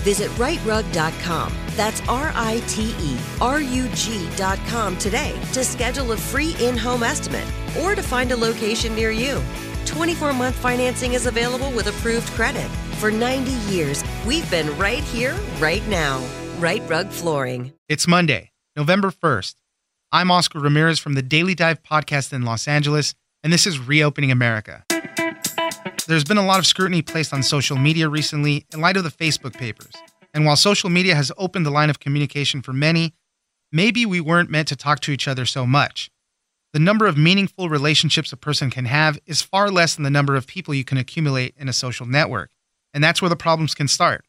Visit riterug.com. That's R I T E R U G.com today to schedule a free in home estimate or to find a location near you. 24 month financing is available with approved credit. For 90 years, we've been right here, right now. Rite Rug Flooring. It's Monday, November 1st. I'm Oscar Ramirez from the Daily Dive podcast in Los Angeles, and this is Reopening America. There's been a lot of scrutiny placed on social media recently in light of the Facebook papers. And while social media has opened the line of communication for many, maybe we weren't meant to talk to each other so much. The number of meaningful relationships a person can have is far less than the number of people you can accumulate in a social network. And that's where the problems can start.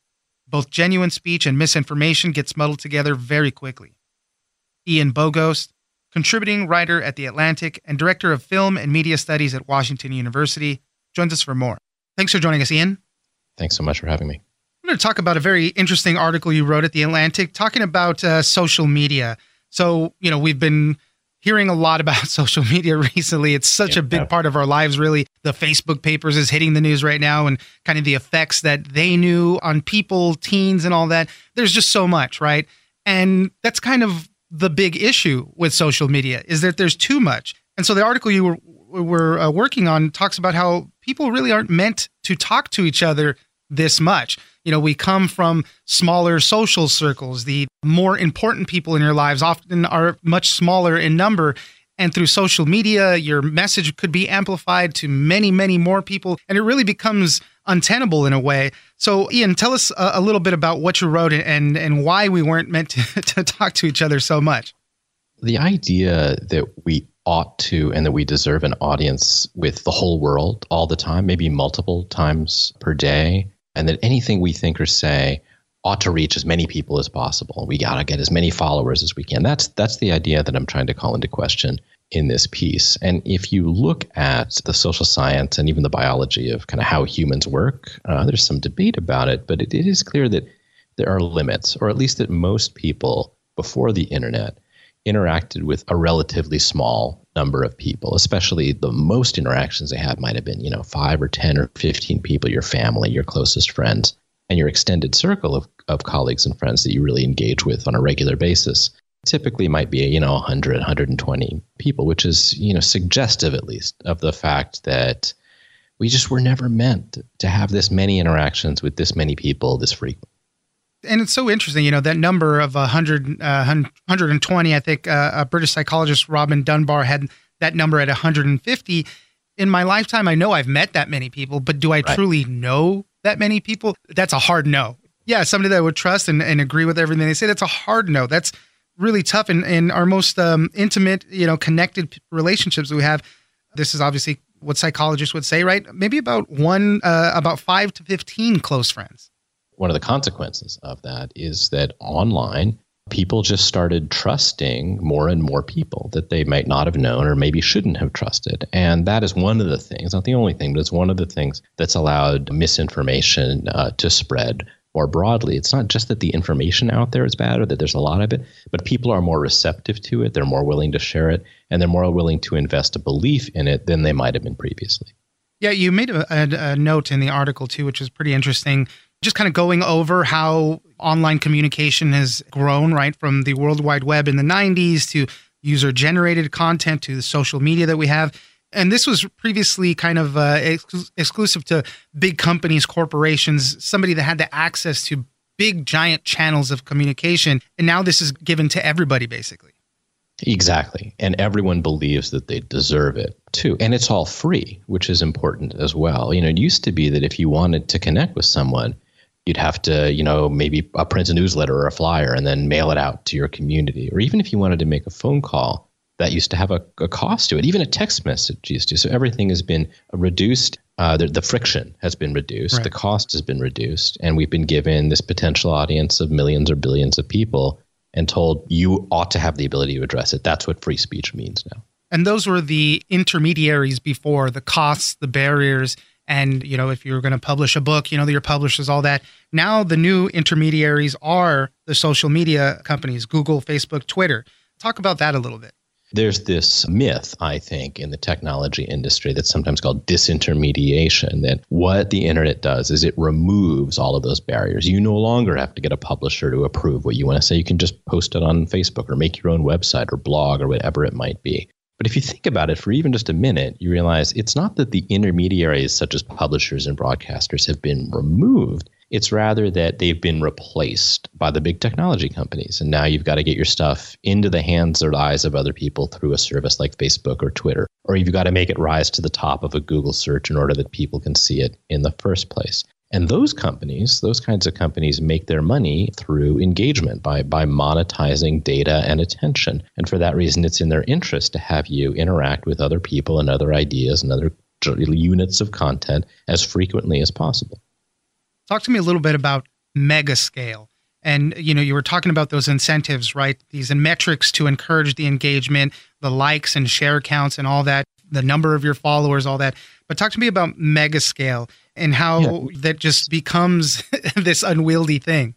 Both genuine speech and misinformation get muddled together very quickly. Ian Bogost, contributing writer at The Atlantic and director of film and media studies at Washington University, joins us for more. Thanks for joining us, Ian. Thanks so much for having me. I'm going to talk about a very interesting article you wrote at The Atlantic talking about uh, social media. So, you know, we've been hearing a lot about social media recently. It's such yeah, a big yeah. part of our lives, really. The Facebook papers is hitting the news right now and kind of the effects that they knew on people, teens, and all that. There's just so much, right? And that's kind of the big issue with social media is that there's too much. And so the article you were, were uh, working on talks about how people really aren't meant to talk to each other this much. You know, we come from smaller social circles. The more important people in your lives often are much smaller in number. And through social media, your message could be amplified to many, many more people. And it really becomes untenable in a way. So, Ian, tell us a, a little bit about what you wrote and, and why we weren't meant to, to talk to each other so much. The idea that we ought to and that we deserve an audience with the whole world all the time, maybe multiple times per day, and that anything we think or say ought to reach as many people as possible. We got to get as many followers as we can. That's that's the idea that I'm trying to call into question in this piece. And if you look at the social science and even the biology of kind of how humans work, uh, there's some debate about it, but it, it is clear that there are limits, or at least that most people before the internet interacted with a relatively small number of people, especially the most interactions they had might have been, you know, five or 10 or 15 people, your family, your closest friends, and your extended circle of, of colleagues and friends that you really engage with on a regular basis. Typically might be, you know, 100, 120 people, which is, you know, suggestive at least of the fact that we just were never meant to have this many interactions with this many people this frequently and it's so interesting, you know, that number of 100, uh, 120, I think uh, a British psychologist, Robin Dunbar, had that number at 150. In my lifetime, I know I've met that many people, but do I right. truly know that many people? That's a hard no. Yeah, somebody that I would trust and, and agree with everything they say. That's a hard no. That's really tough. And our most um, intimate, you know, connected relationships that we have, this is obviously what psychologists would say, right? Maybe about one, uh, about five to 15 close friends. One of the consequences of that is that online, people just started trusting more and more people that they might not have known or maybe shouldn't have trusted. And that is one of the things, not the only thing, but it's one of the things that's allowed misinformation uh, to spread more broadly. It's not just that the information out there is bad or that there's a lot of it, but people are more receptive to it. They're more willing to share it, and they're more willing to invest a belief in it than they might have been previously. Yeah, you made a, a, a note in the article too, which is pretty interesting. Just kind of going over how online communication has grown, right, from the World Wide Web in the 90s to user generated content to the social media that we have and this was previously kind of uh, ex- exclusive to big companies, corporations, somebody that had the access to big, giant channels of communication. And now this is given to everybody, basically. Exactly. And everyone believes that they deserve it too. And it's all free, which is important as well. You know, it used to be that if you wanted to connect with someone, you'd have to, you know, maybe print a newsletter or a flyer and then mail it out to your community. Or even if you wanted to make a phone call, that used to have a, a cost to it. Even a text message used to. So everything has been reduced. Uh, the, the, friction has been reduced. Right. The cost has been reduced, and we've been given this potential audience of millions or billions of people and told you ought to have the ability to address it. That's what free speech means now. And those were the intermediaries before the costs, the barriers, and you know if you're going to publish a book, you know your publishers, all that. Now the new intermediaries are the social media companies, Google, Facebook, Twitter. Talk about that a little bit. There's this myth, I think, in the technology industry that's sometimes called disintermediation that what the internet does is it removes all of those barriers. You no longer have to get a publisher to approve what you want to say. You can just post it on Facebook or make your own website or blog or whatever it might be. But if you think about it for even just a minute, you realize it's not that the intermediaries, such as publishers and broadcasters, have been removed. It's rather that they've been replaced by the big technology companies. And now you've got to get your stuff into the hands or eyes of other people through a service like Facebook or Twitter. Or you've got to make it rise to the top of a Google search in order that people can see it in the first place. And those companies, those kinds of companies make their money through engagement by, by monetizing data and attention. And for that reason, it's in their interest to have you interact with other people and other ideas and other units of content as frequently as possible. Talk to me a little bit about mega scale. And you know, you were talking about those incentives, right? These metrics to encourage the engagement, the likes and share counts and all that, the number of your followers, all that. But talk to me about mega scale and how yeah. that just becomes this unwieldy thing.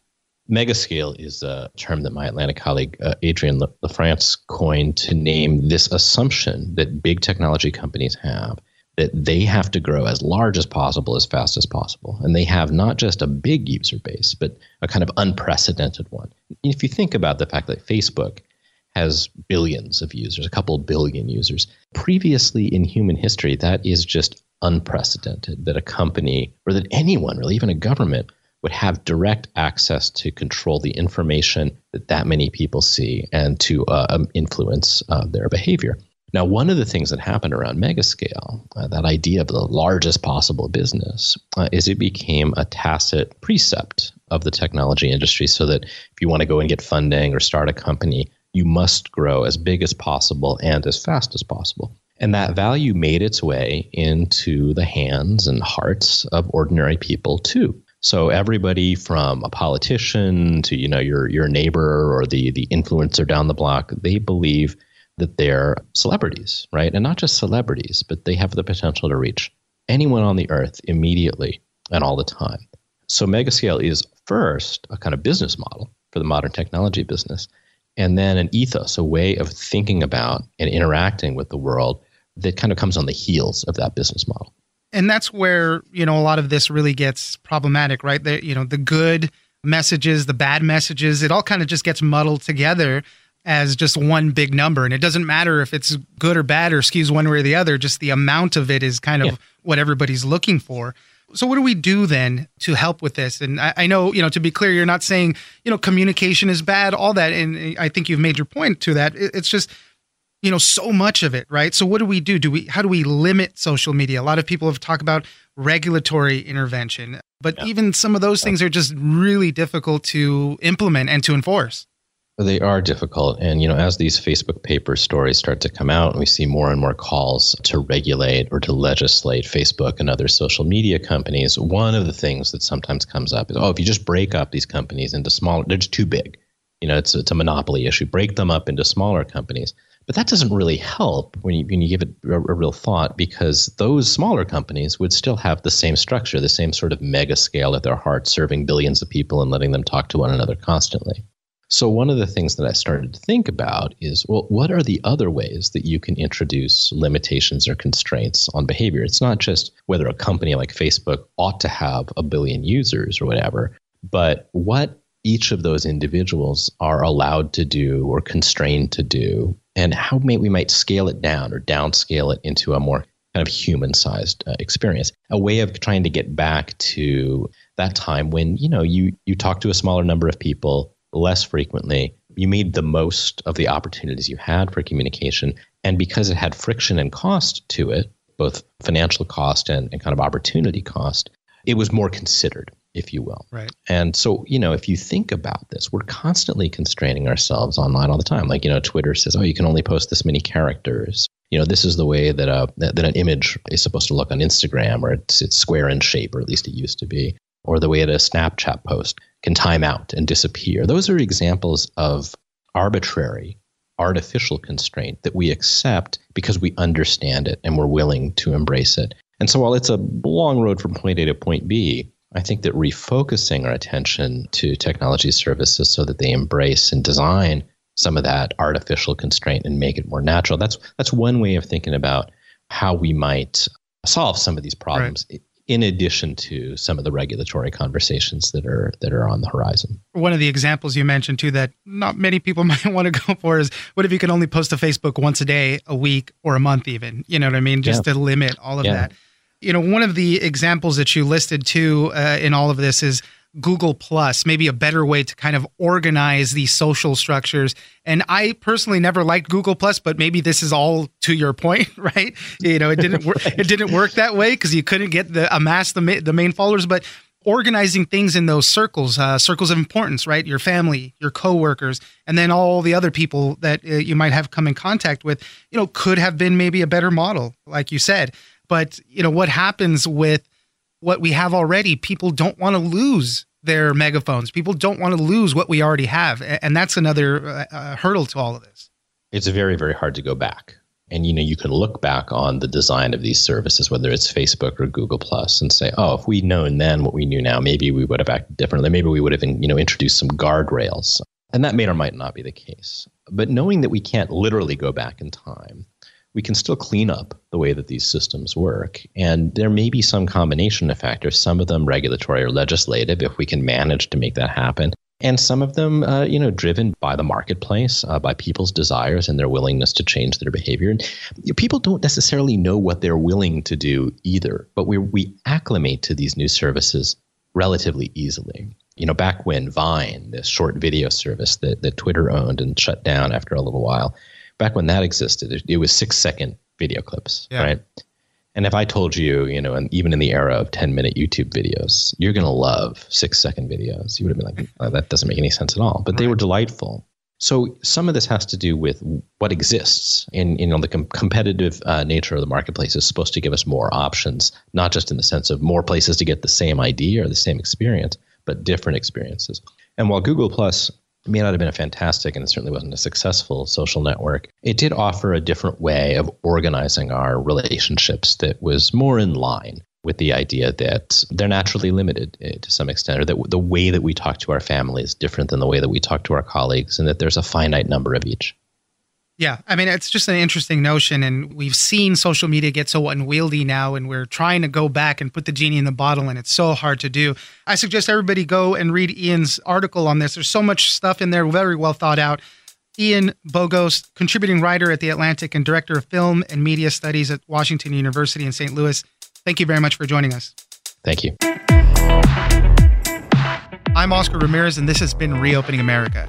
Megascale is a term that my Atlantic colleague uh, Adrienne LaFrance coined to name this assumption that big technology companies have that they have to grow as large as possible as fast as possible and they have not just a big user base but a kind of unprecedented one if you think about the fact that facebook has billions of users a couple billion users previously in human history that is just unprecedented that a company or that anyone really even a government would have direct access to control the information that that many people see and to uh, um, influence uh, their behavior now, one of the things that happened around megascale, uh, that idea of the largest possible business, uh, is it became a tacit precept of the technology industry so that if you want to go and get funding or start a company, you must grow as big as possible and as fast as possible. And that value made its way into the hands and hearts of ordinary people too. So everybody from a politician to you know your your neighbor or the the influencer down the block, they believe that they're celebrities, right? And not just celebrities, but they have the potential to reach anyone on the earth immediately and all the time. So megascale is first a kind of business model for the modern technology business, and then an ethos, a way of thinking about and interacting with the world that kind of comes on the heels of that business model. And that's where, you know, a lot of this really gets problematic, right? The, you know, the good messages, the bad messages, it all kind of just gets muddled together as just one big number. And it doesn't matter if it's good or bad or skews one way or the other, just the amount of it is kind of yeah. what everybody's looking for. So what do we do then to help with this? And I, I, know, you know, to be clear, you're not saying, you know, communication is bad, all that. And I think you've made your point to that. It's just, you know, so much of it, right? So what do we do? Do we how do we limit social media? A lot of people have talked about regulatory intervention. But yeah. even some of those things are just really difficult to implement and to enforce. They are difficult. And, you know, as these Facebook paper stories start to come out, and we see more and more calls to regulate or to legislate Facebook and other social media companies, one of the things that sometimes comes up is, oh, if you just break up these companies into smaller, they're just too big. You know, it's, it's a monopoly issue. Break them up into smaller companies. But that doesn't really help when you, when you give it a, a, real thought because those smaller companies would still have the same structure, the same sort of mega scale at their heart, serving billions of people and letting them talk to one another constantly. So, one of the things that I started to think about is well, what are the other ways that you can introduce limitations or constraints on behavior? It's not just whether a company like Facebook ought to have a billion users or whatever, but what each of those individuals are allowed to do or constrained to do, and how may, we might scale it down or downscale it into a more kind of human sized uh, experience. A way of trying to get back to that time when you know you you talk to a smaller number of people less frequently. You made the most of the opportunities you had for communication. And because it had friction and cost to it, both financial cost and, and kind of opportunity cost, it was more considered, if you will. Right. And so, you know, if you think about this, we're constantly constraining ourselves online all the time. Like, you know, Twitter says, oh, you can only post this many characters. You know, this is the way that a that, that an image is supposed to look on Instagram, or it's it's square in shape, or at least it used to be, or the way that a Snapchat post can time out and disappear. Those are examples of arbitrary, artificial constraint that we accept because we understand it and we're willing to embrace it. And so while it's a long road from point A to point B, I think that refocusing our attention to technology services so that they embrace and design some of that artificial constraint and make it more natural. That's that's one way of thinking about how we might solve some of these problems right in addition to some of the regulatory conversations that are that are on the horizon. One of the examples you mentioned too that not many people might want to go for is what if you could only post to Facebook once a day, a week, or a month even? You know what I mean? Just yeah. to limit all of yeah. that. You know, one of the examples that you listed too uh, in all of this is Google Plus, maybe a better way to kind of organize these social structures. And I personally never liked Google Plus, but maybe this is all to your point, right? You know, it didn't work. right. It didn't work that way because you couldn't get the amass the the main followers, but organizing things in those circles, uh, circles of importance, right? Your family, your coworkers, and then all the other people that uh, you might have come in contact with, you know, could have been maybe a better model, like you said. But you know, what happens with what we have already. People don't want to lose their megaphones. People don't want to lose what we already have, and that's another uh, uh, hurdle to all of this. It's very, very hard to go back. And you know, you can look back on the design of these services, whether it's Facebook or Google Plus, and say, "Oh, if we'd known then what we knew now, maybe we would have acted differently. Maybe we would have, you know, introduced some guardrails." And that may or might not be the case. But knowing that we can't literally go back in time, we can still clean up the way that these systems work. And there may be some combination of factors, some of them regulatory or legislative, if we can manage to make that happen. And some of them, uh, you know, driven by the marketplace, uh, by people's desires and their willingness to change their behavior. And people don't necessarily know what they're willing to do either, but we we acclimate to these new services relatively easily. You know, back when Vine, this short video service that, that Twitter owned and shut down after a little while, back when that existed, it, was six second video clips, yeah. right? And if I told you, you know, and even in the era of 10 minute YouTube videos, you're going to love six second videos, you would have been like, oh, that doesn't make any sense at all. But right. they were delightful. So some of this has to do with what exists. In you know the com- competitive uh, nature of the marketplace is supposed to give us more options, not just in the sense of more places to get the same idea or the same experience, but different experiences. And while Google Plus it may not have been a fantastic and it certainly wasn't a successful social network. It did offer a different way of organizing our relationships that was more in line with the idea that they're naturally limited eh, to some extent, or that the way that we talk to our family is different than the way that we talk to our colleagues, and that there's a finite number of each. Yeah, I mean, it's just an interesting notion. And we've seen social media get so unwieldy now, and we're trying to go back and put the genie in the bottle, and it's so hard to do. I suggest everybody go and read Ian's article on this. There's so much stuff in there, very well thought out. Ian Bogost, contributing writer at The Atlantic and director of film and media studies at Washington University in St. Louis. Thank you very much for joining us. Thank you. I'm Oscar Ramirez, and this has been Reopening America.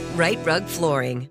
Rite Rug Flooring.